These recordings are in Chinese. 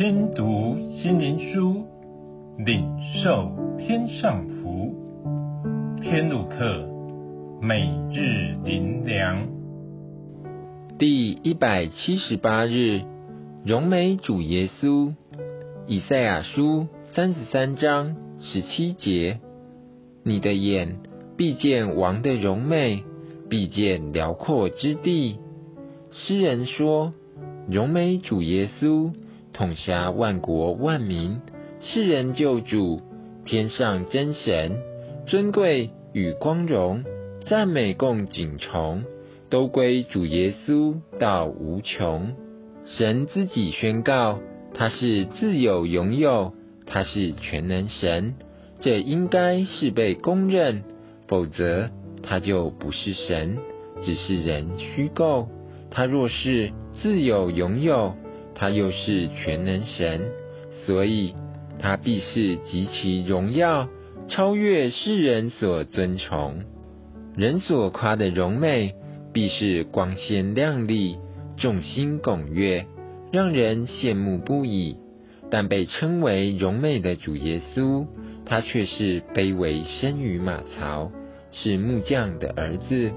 听读心灵书，领受天上福。天路客，每日灵粮，第一百七十八日，荣美主耶稣。以赛亚书三十三章十七节：你的眼必见王的荣美，必见辽阔之地。诗人说：荣美主耶稣，统辖万国万民，世人救主，天上真神，尊贵与光荣，赞美共景崇，都归主耶稣到无穷。神自己宣告，他是自有永有，他是全能神，这应该是被公认，否则他就不是神，只是人虚构。他若是自有永有，他又是全能神，所以他必是极其荣耀，超越世人所尊崇。人所夸的荣美，必是光鲜亮丽，众星拱月，让人羡慕不已。但被称为荣美的主耶稣，他却是卑微生于马槽，是木匠的儿子。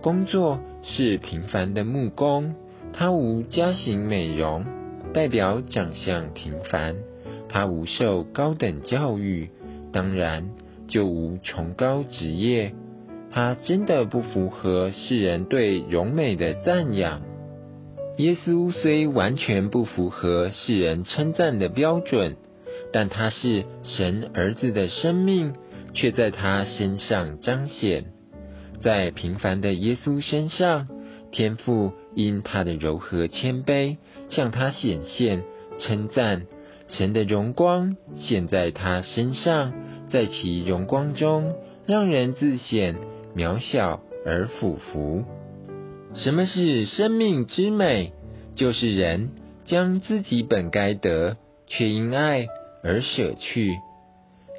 工作是平凡的木工，他无家型美容，代表长相平凡。他无受高等教育，当然就无崇高职业。他真的不符合世人对荣美的赞扬。耶稣虽完全不符合世人称赞的标准，但他是神儿子的生命，却在他身上彰显。在平凡的耶稣身上，天父因他的柔和谦卑向他显现，称赞神的荣光显在他身上，在其荣光中，让人自显渺小而俯伏。什么是生命之美？就是人将自己本该得，却因爱而舍去。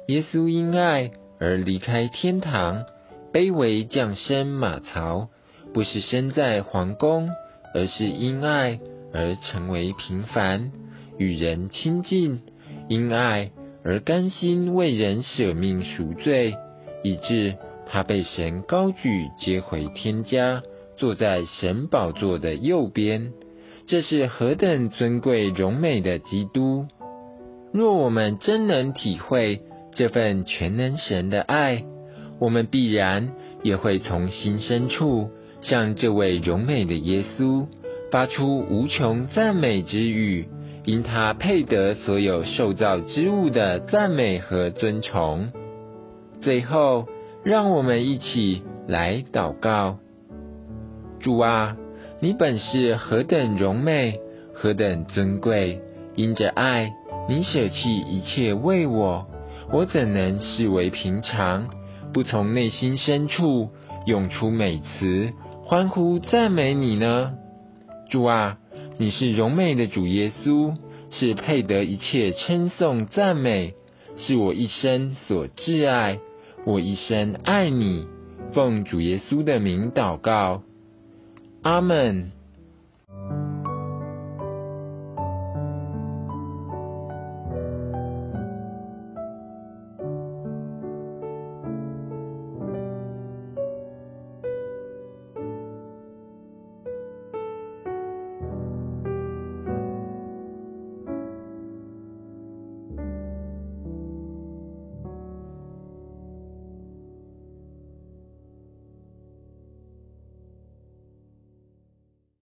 耶稣因爱而离开天堂。卑微降生马槽，不是生在皇宫，而是因爱而成为平凡，与人亲近，因爱而甘心为人舍命赎罪，以致他被神高举接回天家，坐在神宝座的右边。这是何等尊贵荣美的基督！若我们真能体会这份全能神的爱，我们必然也会从心深处向这位荣美的耶稣发出无穷赞美之语，因他配得所有受造之物的赞美和尊崇。最后，让我们一起来祷告：主啊，你本是何等荣美，何等尊贵！因着爱，你舍弃一切为我，我怎能视为平常？不从内心深处涌出美词，欢呼赞美你呢？主啊，你是荣美的主耶稣，是配得一切称颂赞美，是我一生所挚爱，我一生爱你。奉主耶稣的名祷告，阿门。